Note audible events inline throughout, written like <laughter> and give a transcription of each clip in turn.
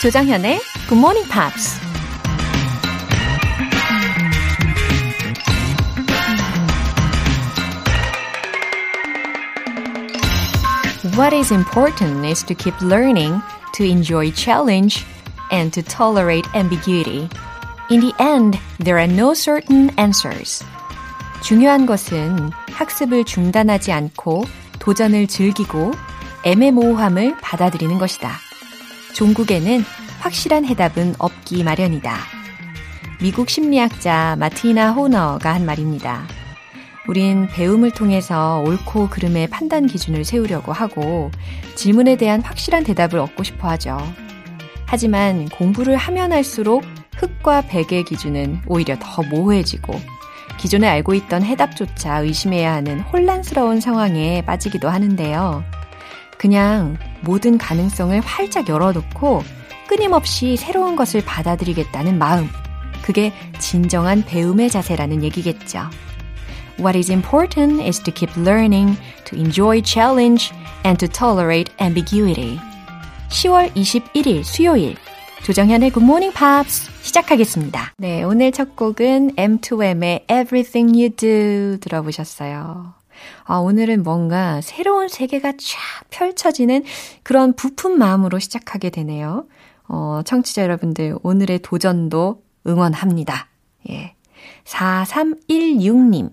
조장현의 Good Morning Pops. What is important is to keep learning, to enjoy challenge, and to tolerate ambiguity. In the end, there are no certain answers. 중요한 것은 학습을 중단하지 않고 도전을 즐기고 애매모호함을 받아들이는 것이다. 종국에는 확실한 해답은 없기 마련이다. 미국 심리학자 마티나 호너가 한 말입니다. 우린 배움을 통해서 옳고 그름의 판단 기준을 세우려고 하고 질문에 대한 확실한 대답을 얻고 싶어 하죠. 하지만 공부를 하면 할수록 흑과 백의 기준은 오히려 더 모호해지고 기존에 알고 있던 해답조차 의심해야 하는 혼란스러운 상황에 빠지기도 하는데요. 그냥 모든 가능성을 활짝 열어놓고 끊임없이 새로운 것을 받아들이겠다는 마음. 그게 진정한 배움의 자세라는 얘기겠죠. What is important is to keep learning, to enjoy challenge, and to tolerate ambiguity. 10월 21일 수요일 조정현의 Good Morning Pops 시작하겠습니다. 네, 오늘 첫 곡은 M2M의 Everything You Do 들어보셨어요. 아, 오늘은 뭔가 새로운 세계가 쫙 펼쳐지는 그런 부푼 마음으로 시작하게 되네요. 어, 청취자 여러분들, 오늘의 도전도 응원합니다. 예. 4316님.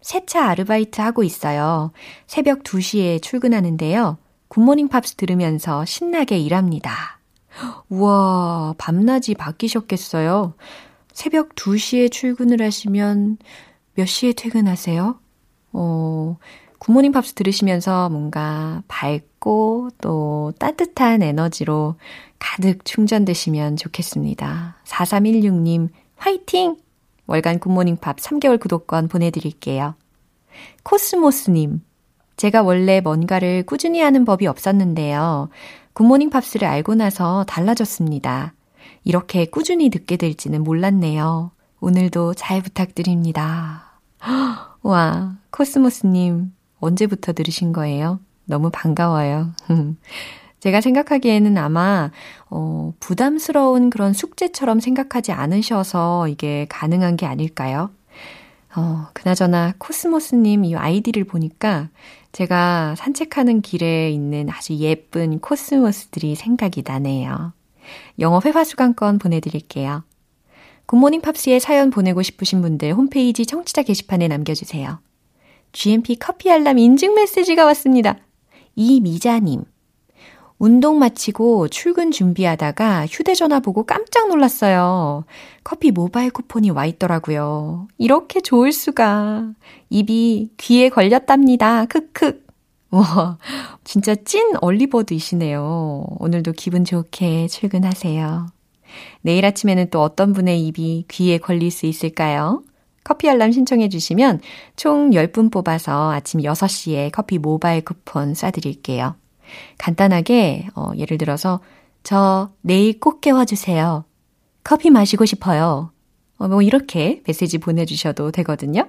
세차 아르바이트 하고 있어요. 새벽 2시에 출근하는데요. 굿모닝 팝스 들으면서 신나게 일합니다. 우와, 밤낮이 바뀌셨겠어요? 새벽 2시에 출근을 하시면 몇 시에 퇴근하세요? 어, 굿모닝 팝스 들으시면서 뭔가 밝고 또 따뜻한 에너지로 가득 충전되시면 좋겠습니다. 4316님, 화이팅! 월간 굿모닝 팝스 3개월 구독권 보내드릴게요. 코스모스님, 제가 원래 뭔가를 꾸준히 하는 법이 없었는데요. 굿모닝 팝스를 알고 나서 달라졌습니다. 이렇게 꾸준히 듣게 될지는 몰랐네요. 오늘도 잘 부탁드립니다. <gasps> 와, 코스모스님, 언제부터 들으신 거예요? 너무 반가워요. <laughs> 제가 생각하기에는 아마, 어, 부담스러운 그런 숙제처럼 생각하지 않으셔서 이게 가능한 게 아닐까요? 어, 그나저나 코스모스님 이 아이디를 보니까 제가 산책하는 길에 있는 아주 예쁜 코스모스들이 생각이 나네요. 영어 회화 수강권 보내드릴게요. 굿모닝 팝스에 사연 보내고 싶으신 분들 홈페이지 청취자 게시판에 남겨주세요. GMP 커피 알람 인증 메시지가 왔습니다. 이미자님. 운동 마치고 출근 준비하다가 휴대전화 보고 깜짝 놀랐어요. 커피 모바일 쿠폰이 와 있더라고요. 이렇게 좋을 수가. 입이 귀에 걸렸답니다. 크크. 와, 진짜 찐 얼리버드이시네요. 오늘도 기분 좋게 출근하세요. 내일 아침에는 또 어떤 분의 입이 귀에 걸릴 수 있을까요? 커피 알람 신청해 주시면 총 10분 뽑아서 아침 6시에 커피 모바일 쿠폰 쏴드릴게요. 간단하게, 어, 예를 들어서, 저 내일 꼭 깨워주세요. 커피 마시고 싶어요. 어, 뭐 이렇게 메시지 보내주셔도 되거든요.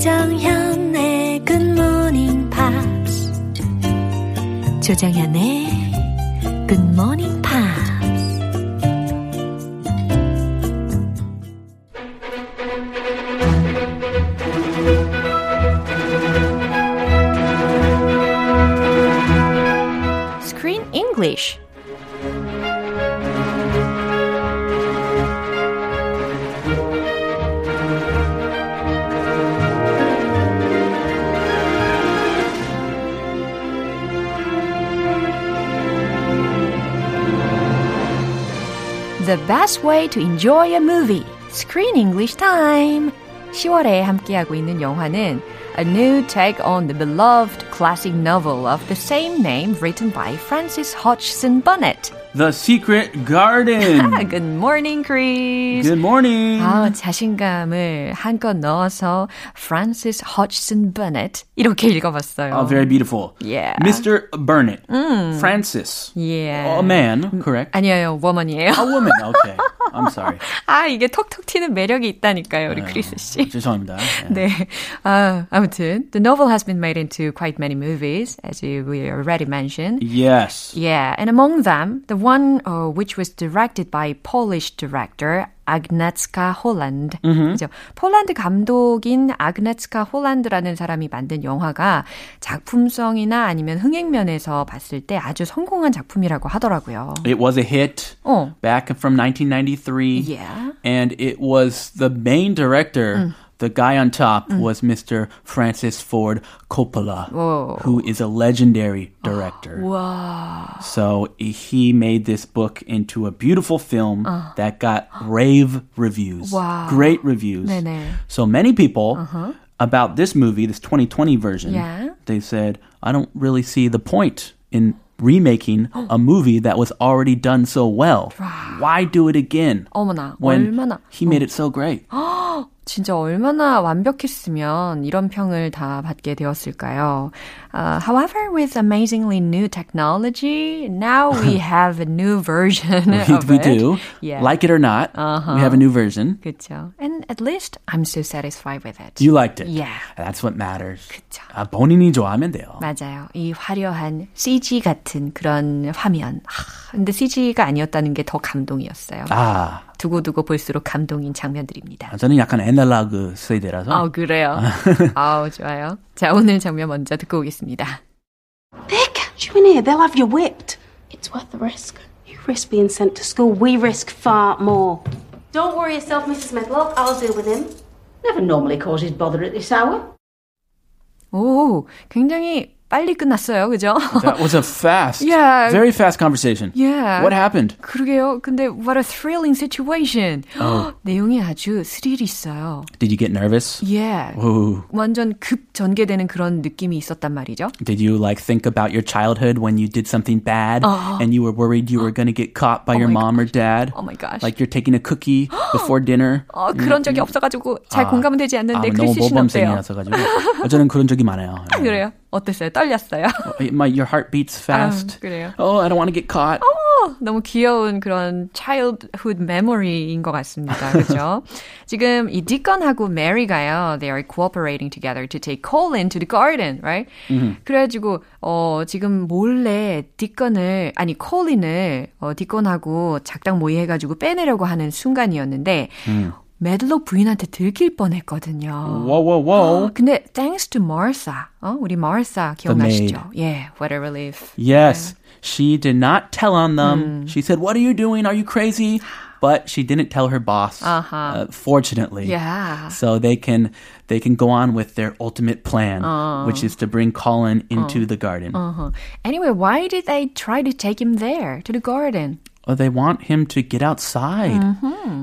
조정현의 굿모닝 팝스 조정현의 굿모닝 best way to enjoy a movie. Screen English time. 10월에 함께하고 있는 영화는 A New Take on the Beloved classic novel of the same name written by Francis Hodgson Burnett. The Secret Garden. <laughs> Good morning, Chris. Good morning. 아, 자신감을 한껏 넣어서 Francis Hodgson Burnett 이렇게 읽어봤어요. Oh, very beautiful. Yeah. Mr. Burnett. Francis. Yeah. A man, correct? 아니에요, woman이에요. A woman. Okay. <laughs> I'm sorry. <laughs> 아, 이게 톡톡 튀는 매력이 있다니까요, 우리 크리스 씨. 죄송합니다. <laughs> 네. 아, 아무튼 the novel has been made into quite many movies as we already mentioned. Yes. Yeah, and among them, the one uh, which was directed by Polish director Agnieszka Holland. 그죠? 폴란드 감독인 아그네츠카 홀란드라는 사람이 만든 영화가 작품성이나 아니면 흥행 면에서 봤을 때 아주 성공한 작품이라고 하더라고요. It was a hit 어. back from 1993. Yeah. And it was the main director. The guy on top was Mr. Francis Ford Coppola, Whoa. who is a legendary director. <gasps> 와. So he made this book into a beautiful film that got rave reviews. Wow. Great reviews. 네네. So many people about this movie, this 2020 version, Yeah. they said, I don't really see the point in remaking <gasps> a movie that was already done so well. Why do it again? 어머나, when 얼마나 he made it so great. <gasps> 진짜 얼마나 완벽했으면 이런 평을 다 받게 되었을까요? Uh, however, with amazingly new technology, now we have a new version we, of we it. do. Yeah. Like it or not, we have a new version. 그렇죠. And at least I'm so satisfied with it. You liked it. Yeah. That's what matters. 그쵸. 아, 본인이 좋아하면 돼요. 맞아요. 이 화려한 CG 같은 그런 화면. 하, 근데 CG가 아니었다는 게 더 감동이었어요. 아, 두고두고 볼수록 감동인 장면들입니다. 저는 약간 애날라그 세대라서. 아, 그래요. 아우, 좋아요. 자, 오늘 장면 먼저 듣고 오겠습니다. They'll catch you in here. They'll have you whipped. It's worth the risk. You risk being sent to school. We risk far more. Don't worry yourself, Mrs. Medlock. I'll deal with him. Never normally causes bother at this hour. 오, 굉장히 빨리 끝났어요. 그죠? That was a fast, Yeah. very fast conversation. Yeah. What happened? 그러게요. 근데 what a thrilling situation. Oh. 내용이 아주 스릴이 있어요. Did you get nervous? Yeah. Ooh. 완전 급 전개되는 그런 느낌이 있었단 말이죠. Did you like think about your childhood when you did something bad and you were worried you were going to get caught by your my mom or dad? Oh my gosh. Like you're taking a cookie before dinner. 어, 그런 적이 없어가지고 잘 공감은 되지 아, 않는데 너무 씨는 어때요? 모범생이라서 가지고 저는 그런 적이 많아요. 아, 그래요? 어땠어요? 떨렸어요? My your heart beats fast. 그래요? Oh, I don't want to get caught. 어, 너무 귀여운 그런 childhood memory인 것 같습니다. 그렇죠? 지금 이 디건하고 메리가요, they are cooperating together to take Colin to the garden, right? 그래가지고 어 지금 몰래 디건을 아니 콜린을 어 디건하고 작당 모의해가지고 빼내려고 하는 순간이었는데. 매들록 부인한테 들킬 뻔했거든요. Whoa, whoa, whoa. 근데 thanks to Martha, 어? 우리 Martha 기억나시죠? Yeah, what a relief. Yes, she did not tell on them. She said, "What are you doing? Are you crazy?" But she didn't tell her boss. Uh-huh. uh, fortunately, Yeah. so they can they can go on with their ultimate plan, which is to bring Colin into the garden. Uh-huh. Anyway, why did they try to take him there to the garden? Oh, they want him to get outside.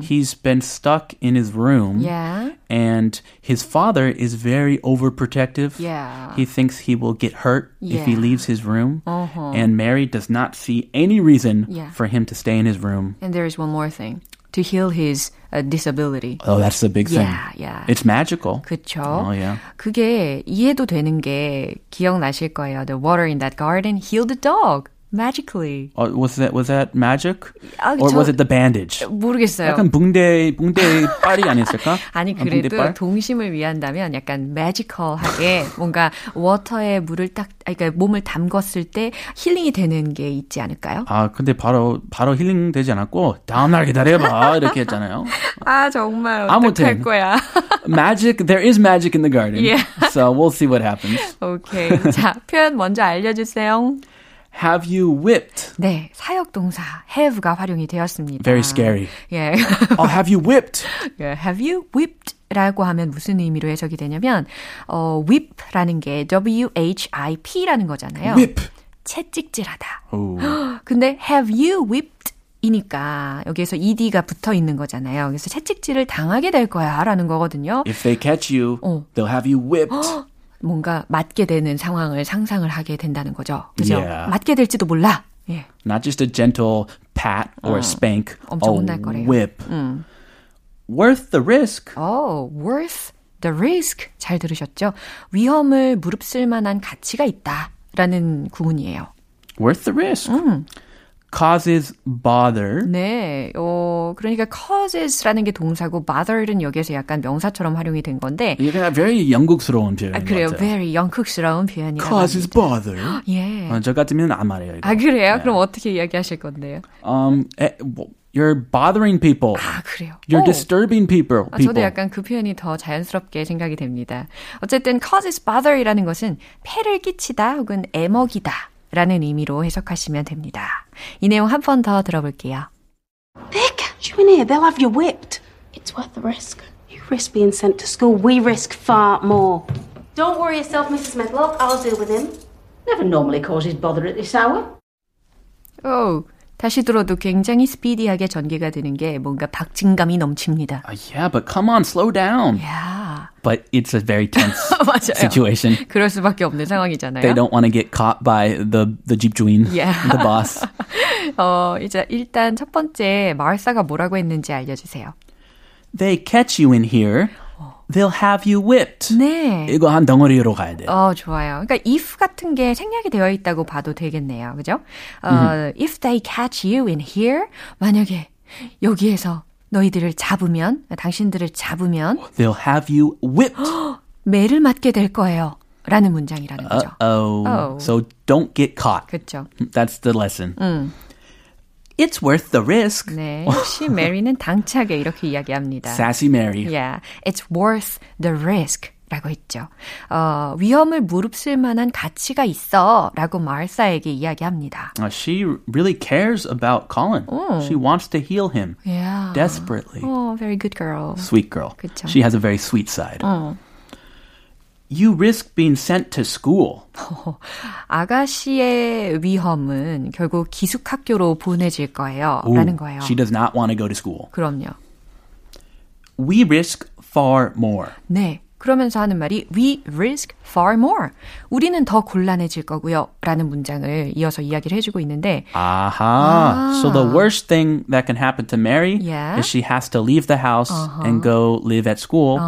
He's been stuck in his room. Yeah. And his father is very overprotective. Yeah. He thinks he will get hurt if he Yeah. leaves his room. And Mary does not see any reason Yeah. for him to stay in his room. And there is one more thing. To heal his uh, disability. Oh, that's the big thing. Yeah, yeah. It's magical. 그쵸? Oh, yeah. 그게 이해도 되는 게 기억나실 거예요. The water in that garden healed the dog Magically. Oh, was that was that magic? 아, or 저- was it the bandage? 모르겠어요. 약간 붕대 붕대 빨이 아니었을까? <laughs> 아니 아, 그래도 붕대빨? 동심을 위한다면 약간 매지컬하게 뭔가 워터에 물을 딱 그러니까 몸을 담궜을 때 힐링이 되는 게 있지 않을까요? 아, 근데 바로 바로 힐링 되지 않았고 다음 날 기다려봐 이렇게 했잖아요. 아 정말 아무튼. 거야. <laughs> magic, there is magic in the garden. Yeah. So we'll see what happens. 오케이. 자, 표현 먼저 알려주세요. Have you whipped? 네, 사역 동사 have가 활용이 되었습니다. Very scary. 예. Oh, have you whipped? 예, have you whipped? 라고 하면 무슨 의미로 해석이 되냐면, 어, whip라는 게 W-H-I-P라는 거잖아요. Whip. 채찍질하다. Oh. 근데 have you whipped? 이니까 여기에서 ed가 붙어 있는 거잖아요. 그래서 채찍질을 당하게 될 거야 라는 거거든요. If they catch you, 어. they'll have you whipped. 뭔가 맞게 되는 상황을 상상을 하게 된다는 거죠. 그죠? Yeah. 맞게 될지도 몰라. 예. Not just a gentle pat or spank, 엄청 a 혼날 거래요. whip. Worth the risk. Oh, worth the risk. 잘 들으셨죠? 위험을 무릅쓸 만한 가치가 있다. 라는 구문이에요. Worth the risk. Causes bother. 네, 어, 그러니까 causes라는 게 동사고 bother는 여기에서 약간 명사처럼 활용이 된 건데, 이게 very 영국스러운 표현인 아, 것 그래요. 같아요. very 영국스러운 표현이라고 Causes 합니다. bother. 예. 어, 저 같으면 안 말해요. 이거. 아, 그래요? 네. 그럼 어떻게 이야기하실 건데요? Um, 에, 뭐, you're bothering people. 아, 그래요. You're 오. disturbing people. 아, people. 저도 약간 그 표현이 더 자연스럽게 생각이 됩니다. 어쨌든 causes bother이라는 것은 폐를 끼치다 혹은 애먹이다 라는 의미로 해석하시면 됩니다. 이 내용 한 번 더 들어볼게요. They'll catch you in here. They'll have you whipped. It's worth the risk. You risk being sent to school. We risk far more. Don't worry yourself, Mrs. Medlock. I'll deal with him. Never normally causes bother at this hour. 오, 다시 들어도 굉장히 스피디하게 전개가 되는 게 뭔가 박진감이 넘칩니다. Uh, yeah, but come on, slow down. 야 But it's a very tense situation. 그럴 수밖에 없는 상황이잖아요. They don't want to get caught by the the 집주인, Yeah. the boss. 어, 이제 일단 첫 번째 마을사가 뭐라고 했는지 알려주세요. They catch you in here, they'll have you whipped. 네. 이거 한 덩어리로 가야 돼. 어, 좋아요. 그러니까 if 같은 게 생략이 되어 있다고 봐도 되겠네요. 그죠? 어, if they catch you in here, 만약에 여기에서 너희들을 잡으면, 당신들을 잡으면 They'll have you whipped. 매를 맞게 될 거예요. 라는 문장이라는 거죠. Oh, Oh. so don't get caught. 그렇죠. That's the lesson. It's worth the risk. 네, 역시 메리는 당차게 이렇게 이야기합니다. Sassy Mary. Yeah, it's worth the risk. 라고 했죠. 어, 위험을 무릅쓸 만한 가치가 있어. 라고 마을사에게 이야기합니다. Uh, she really cares about Colin. She wants to heal him Yeah. desperately. Oh, very good girl. Sweet girl. 그쵸. She has a very sweet side. You risk being sent to school. 아가씨의 위험은 결국 기숙학교로 보내질 거예요. 라는 거예요. She does not want to go to school. 그럼요. We risk far more. 네. 그러면서 하는 말이 we risk far more. 우리는 더 곤란해질 거고요. 라는 문장을 이어서 이야기를 해주고 있는데 Aha. So the worst thing that can happen to Mary Yeah. is she has to leave the house and go live at school.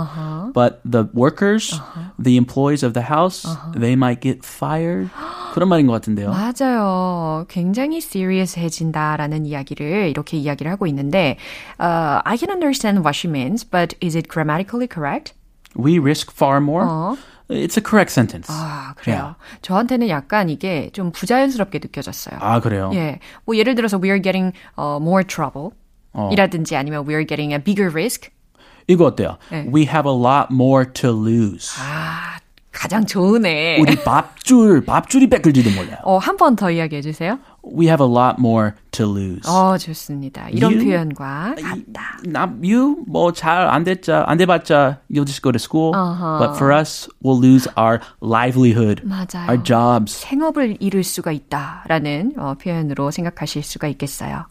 But the workers, the employees of the house, they might get fired. 그런 말인 것 같은데요. 맞아요. 굉장히 serious해진다라는 이야기를 이렇게 이야기를 하고 있는데 uh, I can understand what she means, but is it grammatically correct? We risk far more. It's a correct sentence. 아, 그래요. 저한테는 약간 이게 좀 부자연스럽게 느껴졌어요. 아, 그래요? 예. 뭐 예를 들어서 we are getting uh, more trouble 이라든지 아니면 we are getting a bigger risk. 이거 어때요? 네. We have a lot more to lose. 아, 가장 좋으네. 우리 밥줄, 밥줄이 뺏길지도 몰라요. 어, 한 번 더 이야기해 주세요. We have a lot more to lose. 어, 좋습니다. 이런 You- 표현과 같다. Not you, 뭐 잘 안 됐자, 안 돼봤자, you'll just go to school. Uh-huh. But for us, we'll lose our livelihood, 맞아요. our jobs. 생업을 잃을 수가 있다라는 어, 표현으로 생각하실 수가 있겠어요.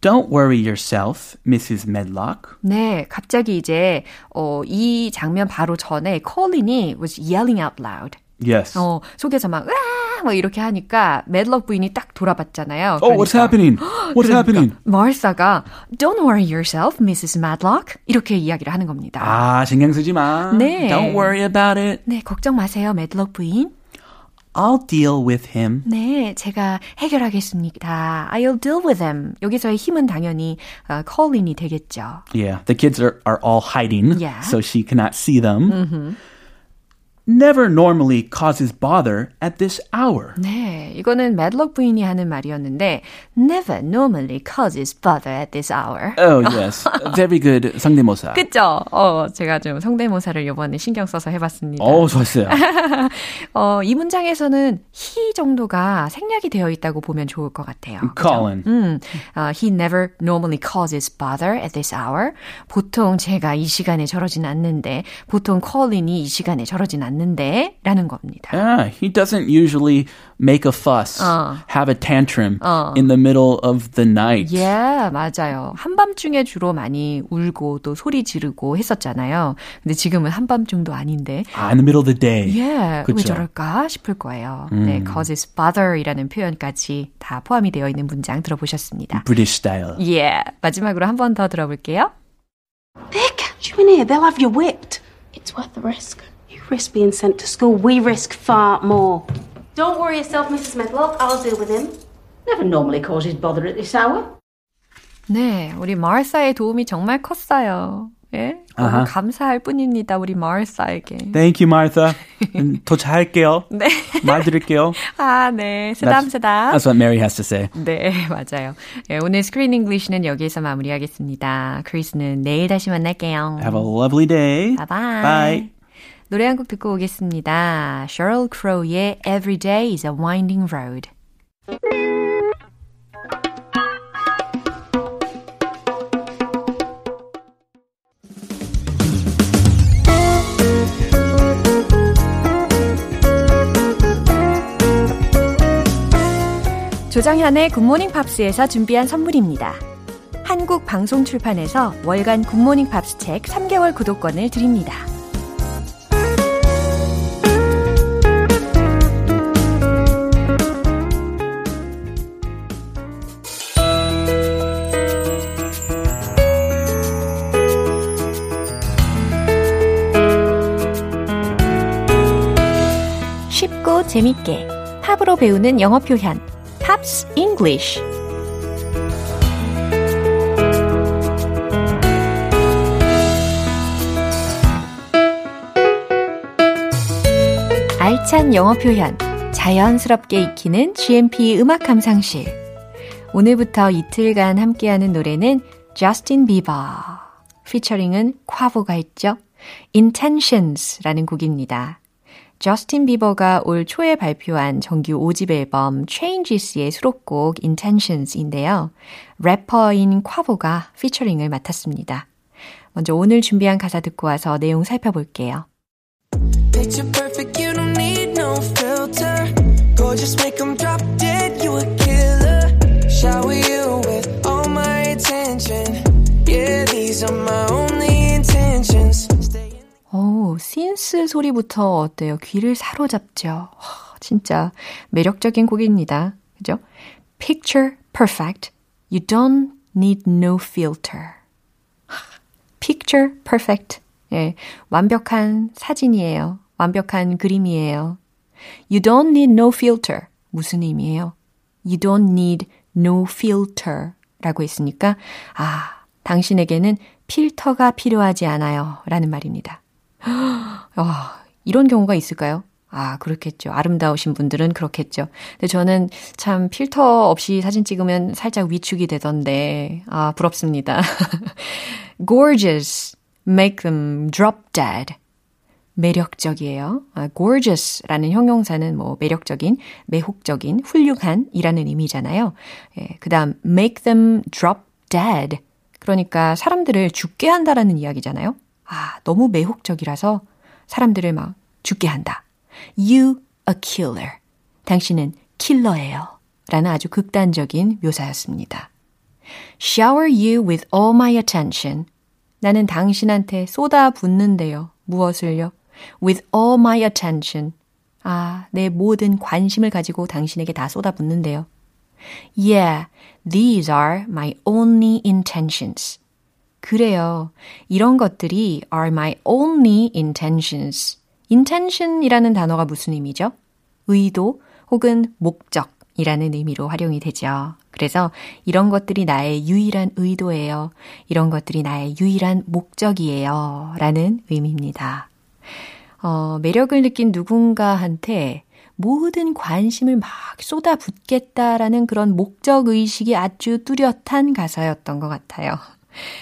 Don't worry yourself, Mrs. Medlock. 네, 갑자기 이제 어, 이 장면 바로 전에 콜린이 was yelling out loud. Yes. 어, 속에서 막 으아 막 이렇게 하니까 medlock 부인이 딱 돌아봤잖아요. oh, what's 그러니까 happening? What's happening? <gasps> 마을사가 Don't worry yourself, Mrs. Medlock 이렇게 이야기를 하는 겁니다. 아, 신경 쓰지 마. 네. Don't worry about it. 네, 걱정 마세요, medlock 부인. I'll deal with him. 네, 제가 해결하겠습니다. I'll deal with him. 여기서의 힘은 당연히 어, 콜린이 되겠죠. Yeah, the kids are, are all hiding, Yeah. so she cannot see them. Never normally causes bother at this hour. 네, 이거는 medlock 부인이 하는 말이었는데 never normally causes bother at this hour. Oh, yes. Very good 성대모사. 그쵸? 어, 제가 좀 성대모사를 이번에 신경 써서 해봤습니다. 어, 좋았어요. 어, 이 문장에서는 he 정도가 생략이 되어 있다고 보면 좋을 것 같아요. Colin. 음, 어, he never normally causes bother at this hour. 보통 제가 이 시간에 저러진 않는데, 보통 콜린이 이 시간에 저러진 않는데 라는 겁니다. Yeah, he doesn't usually make a fuss, 어. have a tantrum 어. in the middle of the night. Yeah, 맞아요. 한밤중에 주로 많이 울고 또 소리 지르고 했었잖아요. 근데 지금은 한밤중도 아닌데. Ah, in the middle of the day. Yeah, 왜 그쵸. 저럴까 싶을 거예요. 네, causes bother이라는 표현까지 다 포함이 되어 있는 문장 들어보셨습니다. British style. Yeah, 마지막으로 한 번 더 들어볼게요. You in here. They'll have you whipped. It's worth the risk. You risk being sent to school. We risk far more. Don't worry yourself, Mrs. Medlock. I'll deal with him. Never normally causes bother at this hour. 네, 우리 마르사의 도움이 정말 컸어요. 예? 너무 아하. 감사할 뿐입니다, 우리 마르사에게. Thank you, Martha. 음, 더 잘할게요. <laughs> 네. 말 드릴게요. 아, 네. 쓰담쓰담. That's what Mary has to say. 네, <laughs> 맞아요. 예, 오늘 스크린 잉글리시는 여기에서 마무리하겠습니다. 크리스는 내일 다시 만날게요. Have a lovely day. 바이바이. Bye. 노래 한 곡 듣고 오겠습니다. Sheryl Crow의 Every Day is a Winding Road. 조정현의 굿모닝 팝스에서 준비한 선물입니다. 한국 방송 출판에서 월간 굿모닝 팝스 책 3개월 구독권을 드립니다. 재밌게 팝으로 배우는 영어 표현 Pops English 알찬 영어 표현 자연스럽게 익히는 GMP 음악 감상실 오늘부터 이틀간 함께하는 노래는 저스틴 비버 피처링은 콰보가 했죠. Intentions라는 곡입니다. 저스틴 비버가 올 초에 발표한 정규 5집 앨범 Changes의 수록곡 Intentions인데요. 래퍼인 콰보가 피처링을 맡았습니다. 먼저 오늘 준비한 가사 듣고 와서 내용 살펴볼게요. Picture perfect, you don't need no filter. Gorgeous, make them 신스 소리부터 어때요? 귀를 사로잡죠. 와, 진짜 매력적인 곡입니다. 그죠? Picture perfect. You don't need no filter. Picture perfect. 예, 완벽한 사진이에요. 완벽한 그림이에요. You don't need no filter. 무슨 의미예요? You don't need no filter. 라고 했으니까, 아, 당신에게는 필터가 필요하지 않아요. 라는 말입니다. <gasps> 아, 이런 경우가 있을까요? 아, 그렇겠죠. 아름다우신 분들은 그렇겠죠. 근데 저는 참 필터 없이 사진 찍으면 살짝 위축이 되던데, 아, 부럽습니다. <laughs> gorgeous, make them drop dead. 매력적이에요. 아, gorgeous라는 형용사는 뭐 매력적인, 매혹적인, 훌륭한이라는 의미잖아요. 예, 그 다음 make them drop dead. 그러니까 사람들을 죽게 한다라는 이야기잖아요. 아, 너무 매혹적이라서 사람들을 막 죽게 한다. You a killer. 당신은 킬러예요. 라는 아주 극단적인 묘사였습니다. Shower you with all my attention. 나는 당신한테 쏟아붓는데요. 무엇을요? With all my attention. 아, 내 모든 관심을 가지고 당신에게 다 쏟아붓는데요. Yeah, these are my only intentions. 그래요. 이런 것들이 are my only intentions. intention이라는 단어가 무슨 의미죠? 의도 혹은 목적이라는 의미로 활용이 되죠. 그래서 이런 것들이 나의 유일한 의도예요. 이런 것들이 나의 유일한 목적이에요. 라는 의미입니다. 어, 매력을 느낀 누군가한테 모든 관심을 막 쏟아붓겠다라는 그런 목적 의식이 아주 뚜렷한 가사였던 것 같아요.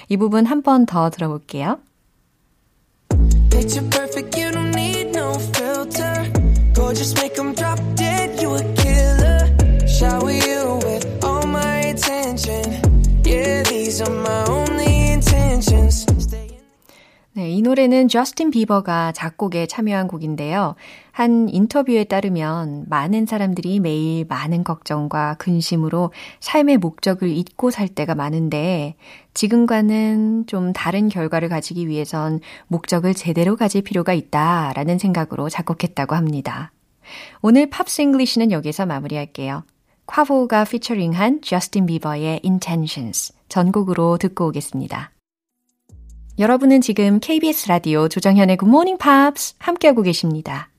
이 부분 한 번 더 들어볼게요. Picture perfect, you don't need no filter. Gorgeous, make them 노래는 저스틴 비버가 작곡에 참여한 곡인데요. 한 인터뷰에 따르면 많은 사람들이 매일 많은 걱정과 근심으로 삶의 목적을 잊고 살 때가 많은데 지금과는 좀 다른 결과를 가지기 위해선 목적을 제대로 가질 필요가 있다라는 생각으로 작곡했다고 합니다. 오늘 Pops English는 여기서 마무리할게요. 콰보가 피처링한 저스틴 비버의 Intentions 전곡으로 듣고 오겠습니다. 여러분은 지금 KBS 라디오 조정현의 Good Morning Pops 함께하고 계십니다.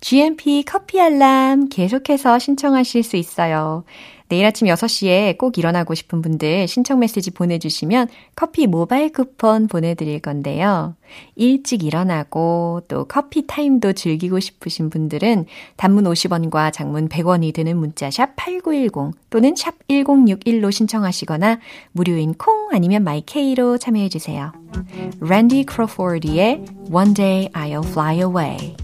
GMP 커피 알람 계속해서 신청하실 수 있어요. 내일 아침 6시에 꼭 일어나고 싶은 분들 신청 메시지 보내주시면 커피 모바일 쿠폰 보내드릴 건데요. 일찍 일어나고 또 커피 타임도 즐기고 싶으신 분들은 단문 50원과 장문 100원이 드는 문자 샵 8910 또는 샵 1061로 신청하시거나 무료인 콩 아니면 마이케이로 참여해주세요. 랜디 크로포드의 One Day I'll Fly Away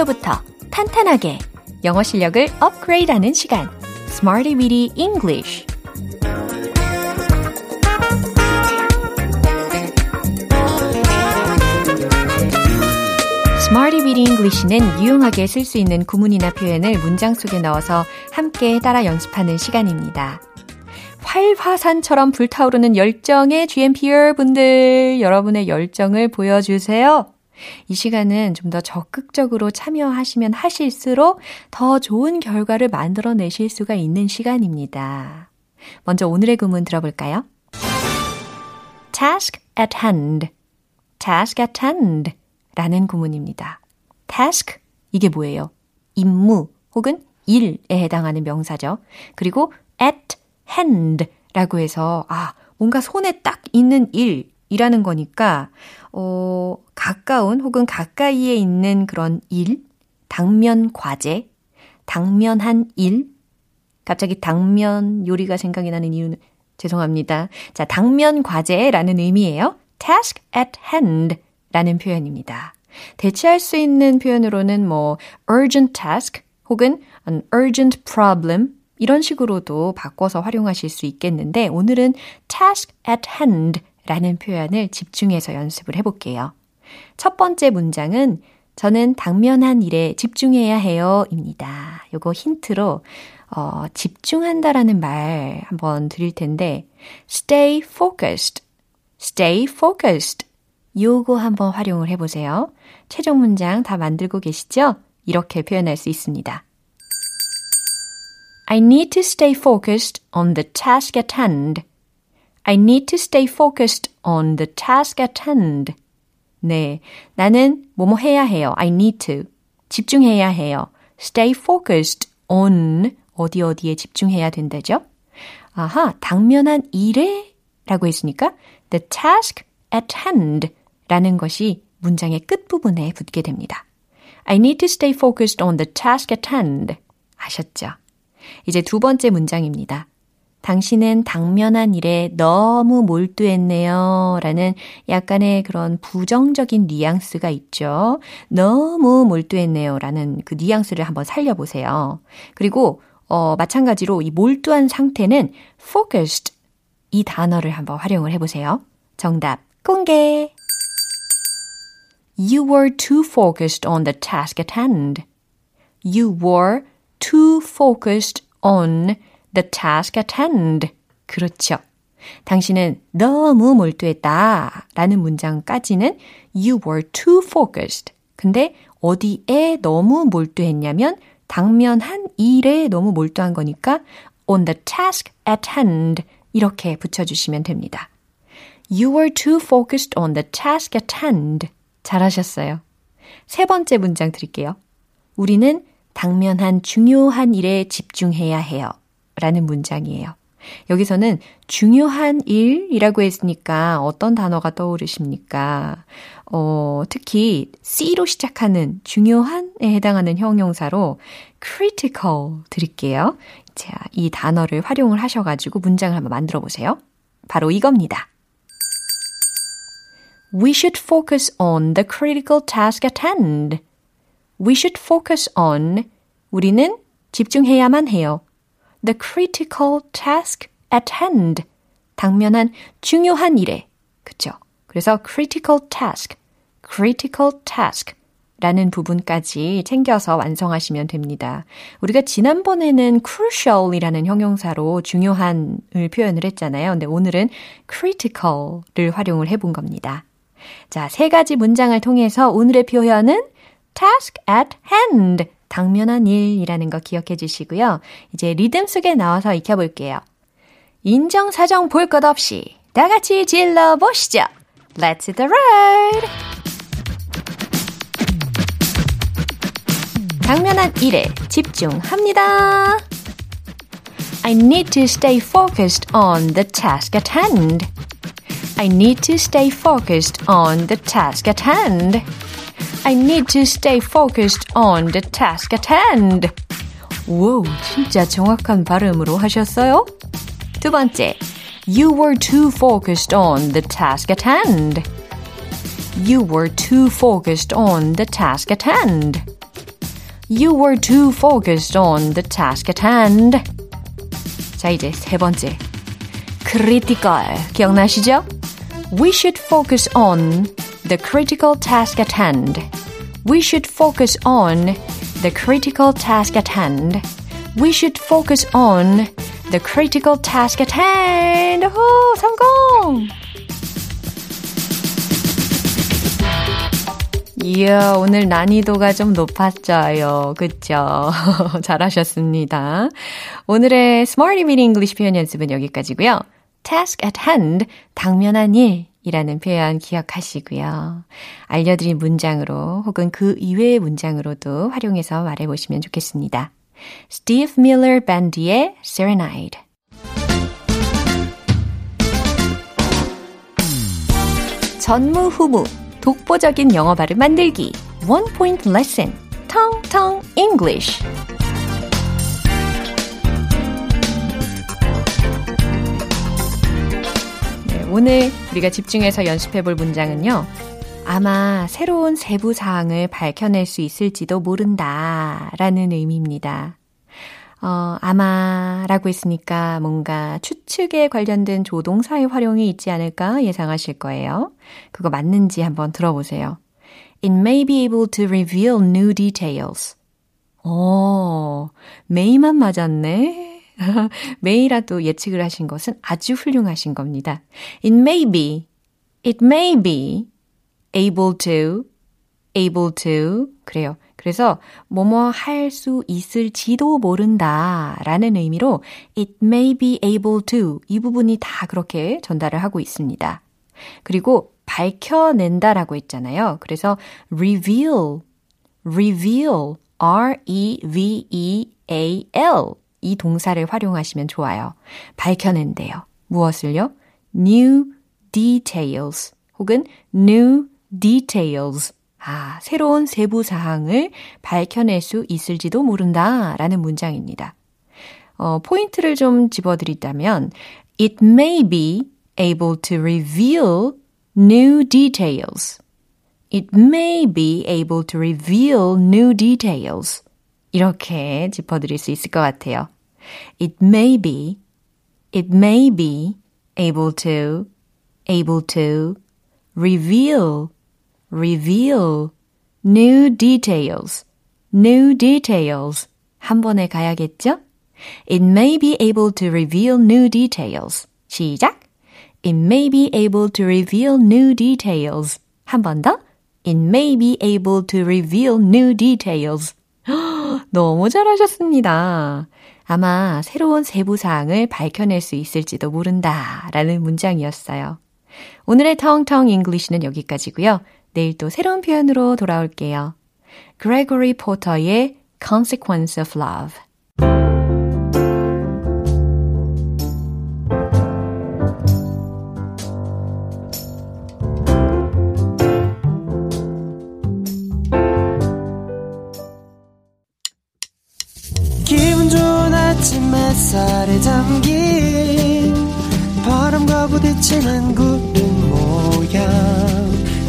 기초부터 탄탄하게 영어 실력을 업그레이드하는 시간, Smarty Weedy English. Smarty Weedy English는 유용하게 쓸 수 있는 구문이나 표현을 문장 속에 넣어서 함께 따라 연습하는 시간입니다. 활화산처럼 불타오르는 열정의 GMPR 분들, 여러분의 열정을 보여주세요. 이 시간은 좀 더 적극적으로 참여하시면 하실수록 더 좋은 결과를 만들어내실 수가 있는 시간입니다. 먼저 오늘의 구문 들어볼까요? task at hand, task at hand 라는 구문입니다. task, 이게 뭐예요? 임무 혹은 일에 해당하는 명사죠. 그리고 at hand 라고 해서, 아, 뭔가 손에 딱 있는 일 이라는 거니까, 어, 가까운 혹은 가까이에 있는 그런 일, 당면 과제, 당면한 일, 갑자기 당면 요리가 생각이 나는 이유는 죄송합니다. 자, 당면 과제라는 의미예요. task at hand 라는 표현입니다. 대체할 수 있는 표현으로는 뭐 urgent task 혹은 an urgent problem 이런 식으로도 바꿔서 활용하실 수 있겠는데 오늘은 task at hand 라는 표현을 집중해서 연습을 해볼게요. 첫 번째 문장은 저는 당면한 일에 집중해야 해요 입니다. 요거 힌트로 어, 집중한다라는 말 한번 드릴 텐데 stay focused, stay focused 요거 한번 활용을 해보세요. 최종 문장 다 만들고 계시죠? 이렇게 표현할 수 있습니다. I need to stay focused on the task at hand. I need to stay focused on the task at hand. 네. 나는 뭐뭐 해야 해요. I need to. 집중해야 해요. stay focused on 어디 어디에 집중해야 된다죠? 아하, 당면한 일에 라고 했으니까 the task at hand 라는 것이 문장의 끝부분에 붙게 됩니다. I need to stay focused on the task at hand. 아셨죠? 이제 두 번째 문장입니다. 당신은 당면한 일에 너무 몰두했네요. 라는 약간의 그런 부정적인 뉘앙스가 있죠. 너무 몰두했네요. 라는 그 뉘앙스를 한번 살려보세요. 그리고, 어, 마찬가지로 이 몰두한 상태는 focused 이 단어를 한번 활용을 해보세요. 정답 공개! You were too focused on the task at hand. You were too focused on the task at hand. 그렇죠. 당신은 너무 몰두했다. 라는 문장까지는 you were too focused. 근데 어디에 너무 몰두했냐면 당면한 일에 너무 몰두한 거니까 on the task at hand 이렇게 붙여주시면 됩니다. You were too focused on the task at hand. 잘하셨어요. 세 번째 문장 드릴게요. 우리는 당면한 중요한 일에 집중해야 해요. 라는 문장이에요. 여기서는 중요한 일이라고 했으니까 어떤 단어가 떠오르십니까? 어, 특히 C로 시작하는 중요한에 해당하는 형용사로 critical 드릴게요. 자, 이 단어를 활용을 하셔가지고 문장을 한번 만들어 보세요. 바로 이겁니다. We should focus on the critical task at hand. We should focus on 우리는 집중해야만 해요. The critical task at hand. 당면한 중요한 일에. 그쵸? 그래서 critical task, critical task 라는 부분까지 챙겨서 완성하시면 됩니다. 우리가 지난번에는 crucial이라는 형용사로 중요한을 표현을 했잖아요. 근데 오늘은 critical를 활용을 해본 겁니다. 자, 세 가지 문장을 통해서 오늘의 표현은 task at hand. 당면한 일이라는 거 기억해 주시고요. 이제 리듬 속에 나와서 익혀볼게요. 인정사정 볼 것 없이 다 같이 질러보시죠. Let's hit the road! 당면한 일에 집중합니다. I need to stay focused on the task at hand. I need to stay focused on the task at hand. I need to stay focused on the task at hand. 오, 진짜 정확한 발음으로 하셨어요? 두 번째, You were too focused on the task at hand. You were too focused on the task at hand. You were too focused on the task at hand. 자, 이제 세 번째. critical. 기억나시죠? We should focus on the critical task at hand. We should focus on the critical task at hand. We should focus on the critical task at hand. 호, 성공! 이야, 오늘 난이도가 좀 높았죠요. 그쵸? 잘하셨습니다. 오늘의 Smarty Meeting English 표현 연습은 여기까지고요. task at hand, 당면한 일 이라는 표현 기억하시고요. 알려드린 문장으로 혹은 그 이외의 문장으로도 활용해서 말해보시면 좋겠습니다. Steve Miller Band의 Serenade 전무후무 독보적인 영어 발음 만들기 One Point Lesson Tong Tong English 오늘 우리가 집중해서 연습해 볼 문장은요. 아마 새로운 세부 사항을 밝혀낼 수 있을지도 모른다 라는 의미입니다. 어, 아마 라고 했으니까 뭔가 추측에 관련된 조동사의 활용이 있지 않을까 예상하실 거예요. 그거 맞는지 한번 들어보세요. It may be able to reveal new details. 오, 메이만 맞았네. <laughs> 메이라도 예측을 하신 것은 아주 훌륭하신 겁니다. It may be, it may be able to, able to. 그래요. 그래서 뭐뭐 할 수 있을지도 모른다 라는 의미로 it may be able to 이 부분이 다 그렇게 전달을 하고 있습니다. 그리고 밝혀낸다라고 했잖아요. 그래서 reveal, reveal, R-E-V-E-A-L 이 동사를 활용하시면 좋아요. 밝혀낸대요. 무엇을요? new details 혹은 new details 아, 새로운 세부 사항을 밝혀낼 수 있을지도 모른다 라는 문장입니다. 어, 포인트를 좀 집어드리자면, it may be able to reveal new details. It may be able to reveal new details. 이렇게 짚어드릴 수 있을 것 같아요. It may be, it may be able to, able to reveal reveal, new details, new details. 한 번에 가야겠죠? It may be able to reveal new details. 시작! It may be able to reveal new details. 한 번 더. It may be able to reveal new details. <gasps> 너무 잘하셨습니다. 아마 새로운 세부 사항을 밝혀낼 수 있을지도 모른다 라는 문장이었어요. 오늘의 텅텅 English는 여기까지고요. 내일 또 새로운 표현으로 돌아올게요. Gregory Porter의 Consequence of Love. 햇살에 담긴 바람과 부딪히는 구름 모양.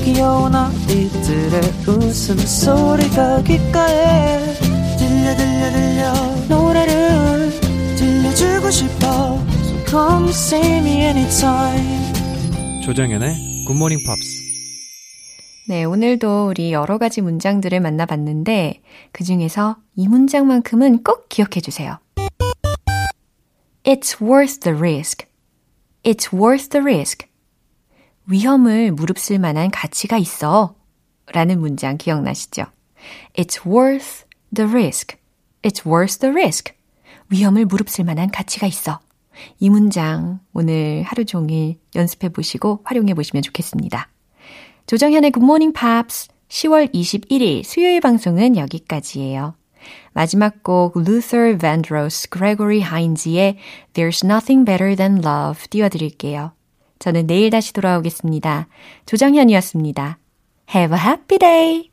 귀여운 아이들의 웃음소리가 귓가에 들려 들려 들려. 노래를 들려주고 싶어. So come see me anytime. 조정연의 굿모닝 팝스 네, 오늘도 우리 여러 가지 문장들을 만나봤는데 그 중에서 이 문장만큼은 꼭 기억해 주세요. It's worth the risk. It's worth the risk. 위험을 무릅쓸 만한 가치가 있어. 라는 문장 기억나시죠? It's worth the risk. It's worth the risk. 위험을 무릅쓸 만한 가치가 있어. 이 문장 오늘 하루 종일 연습해 보시고 활용해 보시면 좋겠습니다. 조정현의 굿모닝 팝스 10월 21일 수요일 방송은 여기까지예요. 마지막 곡 Luther Vandross, Gregory Hines,의 There's Nothing Better Than Love 띄워드릴게요. 저는 내일 다시 돌아오겠습니다. 조정현이었습니다. Have a happy day!